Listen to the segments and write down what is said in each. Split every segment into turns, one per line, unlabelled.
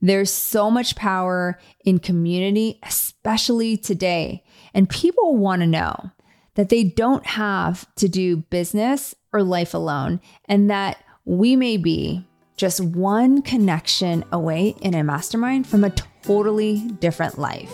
There's so much power in community, especially today. And people want to know that they don't have to do business or life alone, and that we may be just one connection away in a mastermind from a totally different life.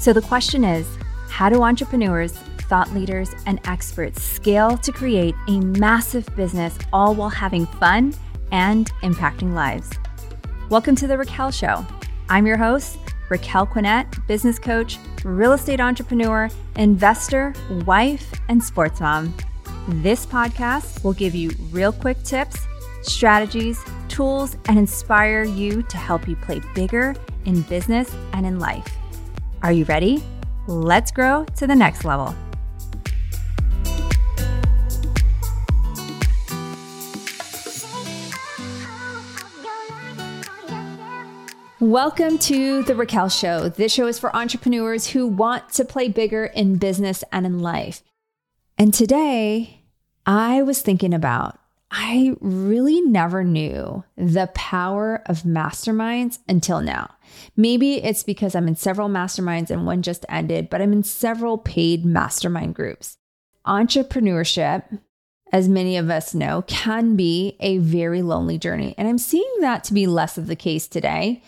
So the question is how do entrepreneurs, thought leaders, and experts scale to create a massive business all while having fun and impacting lives? Welcome to The Raquel Show. I'm your host, Raquel Quinet, business coach, real estate entrepreneur, investor, wife, and sports mom. This podcast will give you real quick tips, strategies, tools, and inspire you to help you play bigger in business and in life. Are you ready? Let's grow to the next level.
Welcome to The Raquel Show. This show is for entrepreneurs who want to play bigger in business and in life. And today, I was thinking about, I really never knew the power of masterminds until now. Maybe it's because I'm in several masterminds and one just ended, but I'm in several paid mastermind groups. Entrepreneurship, as many of us know, can be a very lonely journey. And I'm seeing that to be less of the case today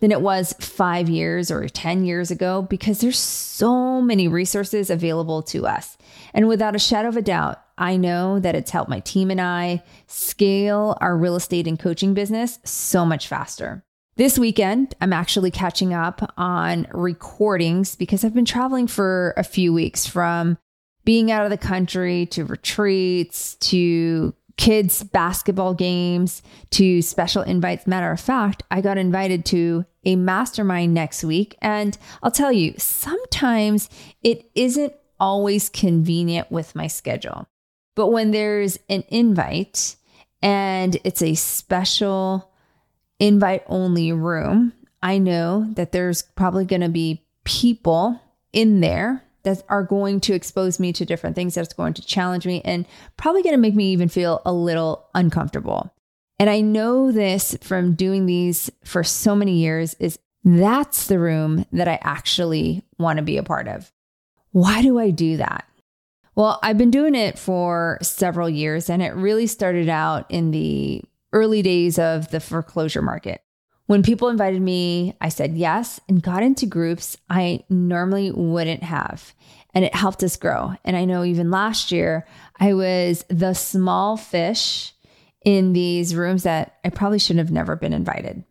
than it was five years or 10 years ago because there's so many resources available to us. And without a shadow of a doubt, I know that it's helped my team and I scale our real estate and coaching business so much faster. This weekend, I'm actually catching up on recordings because I've been traveling for a few weeks from being out of the country to retreats to kids' basketball games to special invites. Matter of fact, I got invited to a mastermind next week. And I'll tell you, sometimes it isn't always convenient with my schedule. But when there's an invite and it's a special invite only room, I know that there's probably going to be people in there that are going to expose me to different things that's going to challenge me and probably going to make me even feel a little uncomfortable. And I know this from doing these for so many years is that's the room that I actually want to be a part of. Why do I do that? Well, I've been doing it for several years, and it really started out in the early days of the foreclosure market. When people invited me, I said yes and got into groups I normally wouldn't have. And it helped us grow. And I know even last year, I was the small fish in these rooms that I probably shouldn't have never been invited.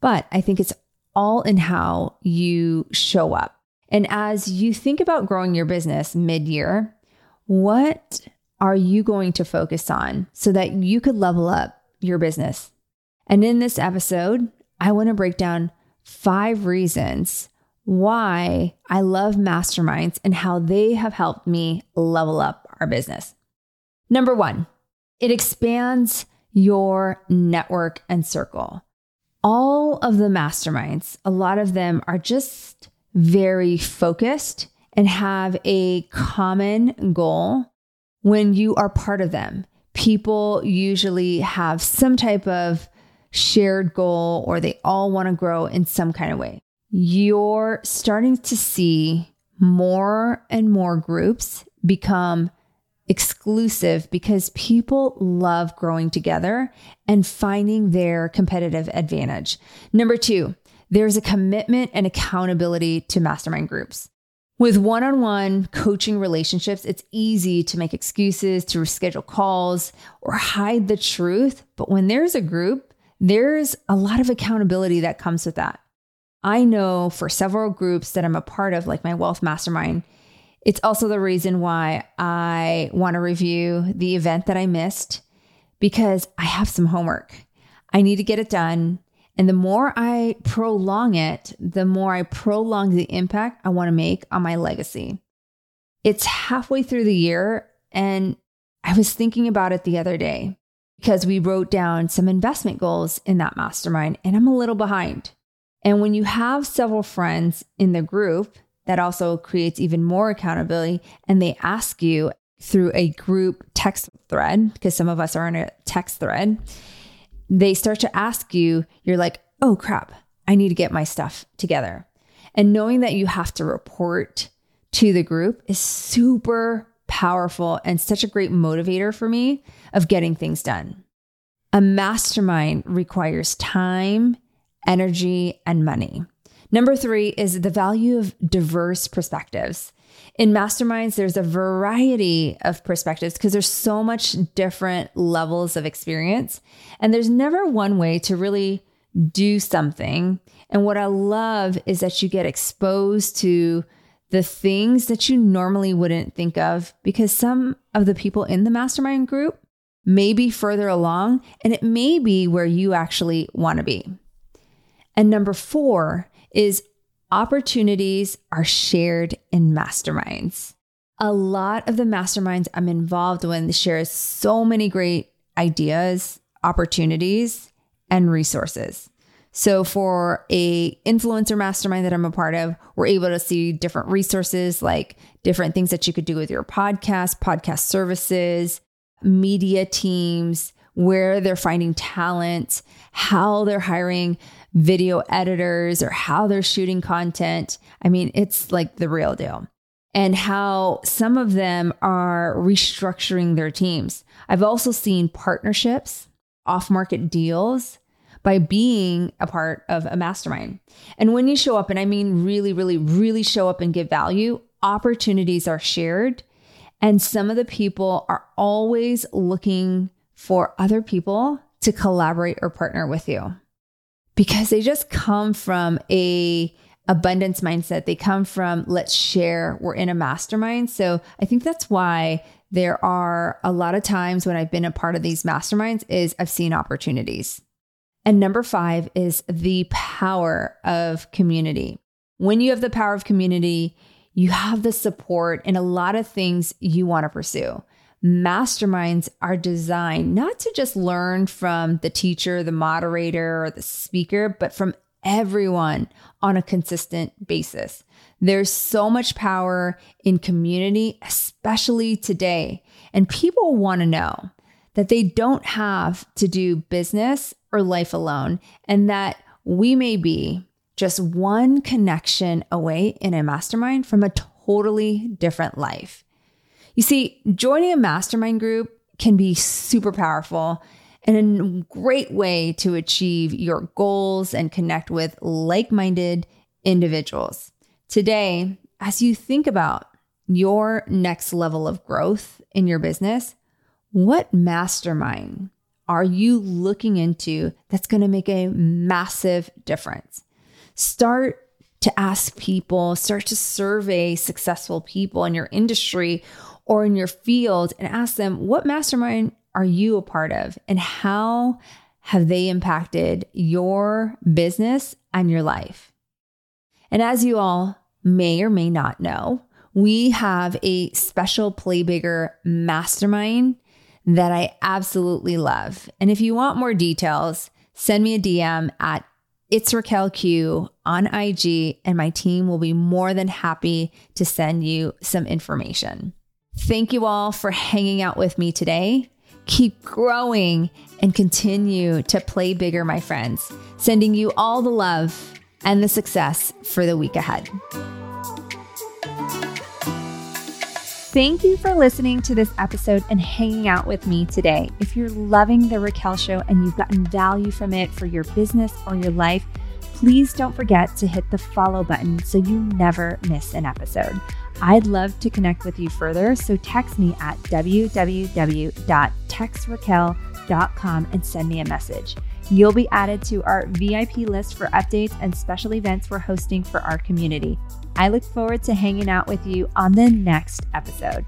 But I think it's all in how you show up. And as you think about growing your business mid year, what are you going to focus on so that you could level up your business? And in this episode, I want to break down five reasons why I love masterminds and how they have helped me level up our business. Number one, it expands your network and circle. All of the masterminds, a lot of them are just very focused and have a common goal when you are part of them. People usually have some type of shared goal or they all want to grow in some kind of way. You're starting to see more and more groups become exclusive because people love growing together and finding their competitive advantage. Number two, there's a commitment and accountability to mastermind groups. With one on one coaching relationships, it's easy to make excuses, to reschedule calls, or hide the truth. But when there's a group, there's a lot of accountability that comes with that. I know for several groups that I'm a part of, like my Wealth Mastermind, it's also the reason why I want to review the event that I missed because I have some homework. I need to get it done. And the more I prolong it, the more I prolong the impact I want to make on my legacy. It's halfway through the year, and I was thinking about it the other day because we wrote down some investment goals in that mastermind, and I'm a little behind. And when you have several friends in the group, that also creates even more accountability, and they ask you through a group text thread, because some of us are in a text thread they start to ask you, you're like, oh crap, I need to get my stuff together. And knowing that you have to report to the group is super powerful and such a great motivator for me of getting things done. A mastermind requires time, energy, and money. Number three is the value of diverse perspectives. In masterminds, there's a variety of perspectives because there's so much different levels of experience. And there's never one way to really do something. And what I love is that you get exposed to the things that you normally wouldn't think of because some of the people in the mastermind group may be further along and it may be where you actually want to be. And number four is opportunities are shared in masterminds. A lot of the masterminds I'm involved with share so many great ideas, opportunities, and resources. So for a influencer mastermind that I'm a part of, we're able to see different resources like different things that you could do with your podcast, podcast services, media teams, where they're finding talent, how they're hiring video editors or how they're shooting content. I mean, it's like the real deal. And how some of them are restructuring their teams. I've also seen partnerships, off market deals by being a part of a mastermind. And when you show up, and I mean really, really, really show up and give value, opportunities are shared. And some of the people are always looking for other people to collaborate or partner with you because they just come from a abundance mindset. They come from let's share. We're in a mastermind. So I think that's why there are a lot of times when I've been a part of these masterminds is I've seen opportunities. And number five is the power of community. When you have the power of community, you have the support in a lot of things you want to pursue. Masterminds are designed not to just learn from the teacher, the moderator, or the speaker, but from everyone on a consistent basis. There's so much power in community, especially today. And people want to know that they don't have to do business or life alone, and that we may be just one connection away in a mastermind from a totally different life. You see, joining a mastermind group can be super powerful and a great way to achieve your goals and connect with like minded individuals. Today, as you think about your next level of growth in your business, what mastermind are you looking into that's going to make a massive difference? Start to ask people, start to survey successful people in your industry or in your field and ask them, what mastermind are you a part of and how have they impacted your business and your life? And as you all may or may not know, we have a special Play Bigger mastermind that I absolutely love. And if you want more details, send me a DM at it's Raquel Q on IG, and my team will be more than happy to send you some information. Thank you all for hanging out with me today. Keep growing and continue to play bigger, my friends. Sending you all the love and the success for the week ahead.
Thank you for listening to this episode and hanging out with me today. If you're loving The Raquel Show and you've gotten value from it for your business or your life, please don't forget to hit the follow button so you never miss an episode. I'd love to connect with you further, so text me at www.textraquel.com and send me a message. You'll be added to our VIP list for updates and special events we're hosting for our community. I look forward to hanging out with you on the next episode.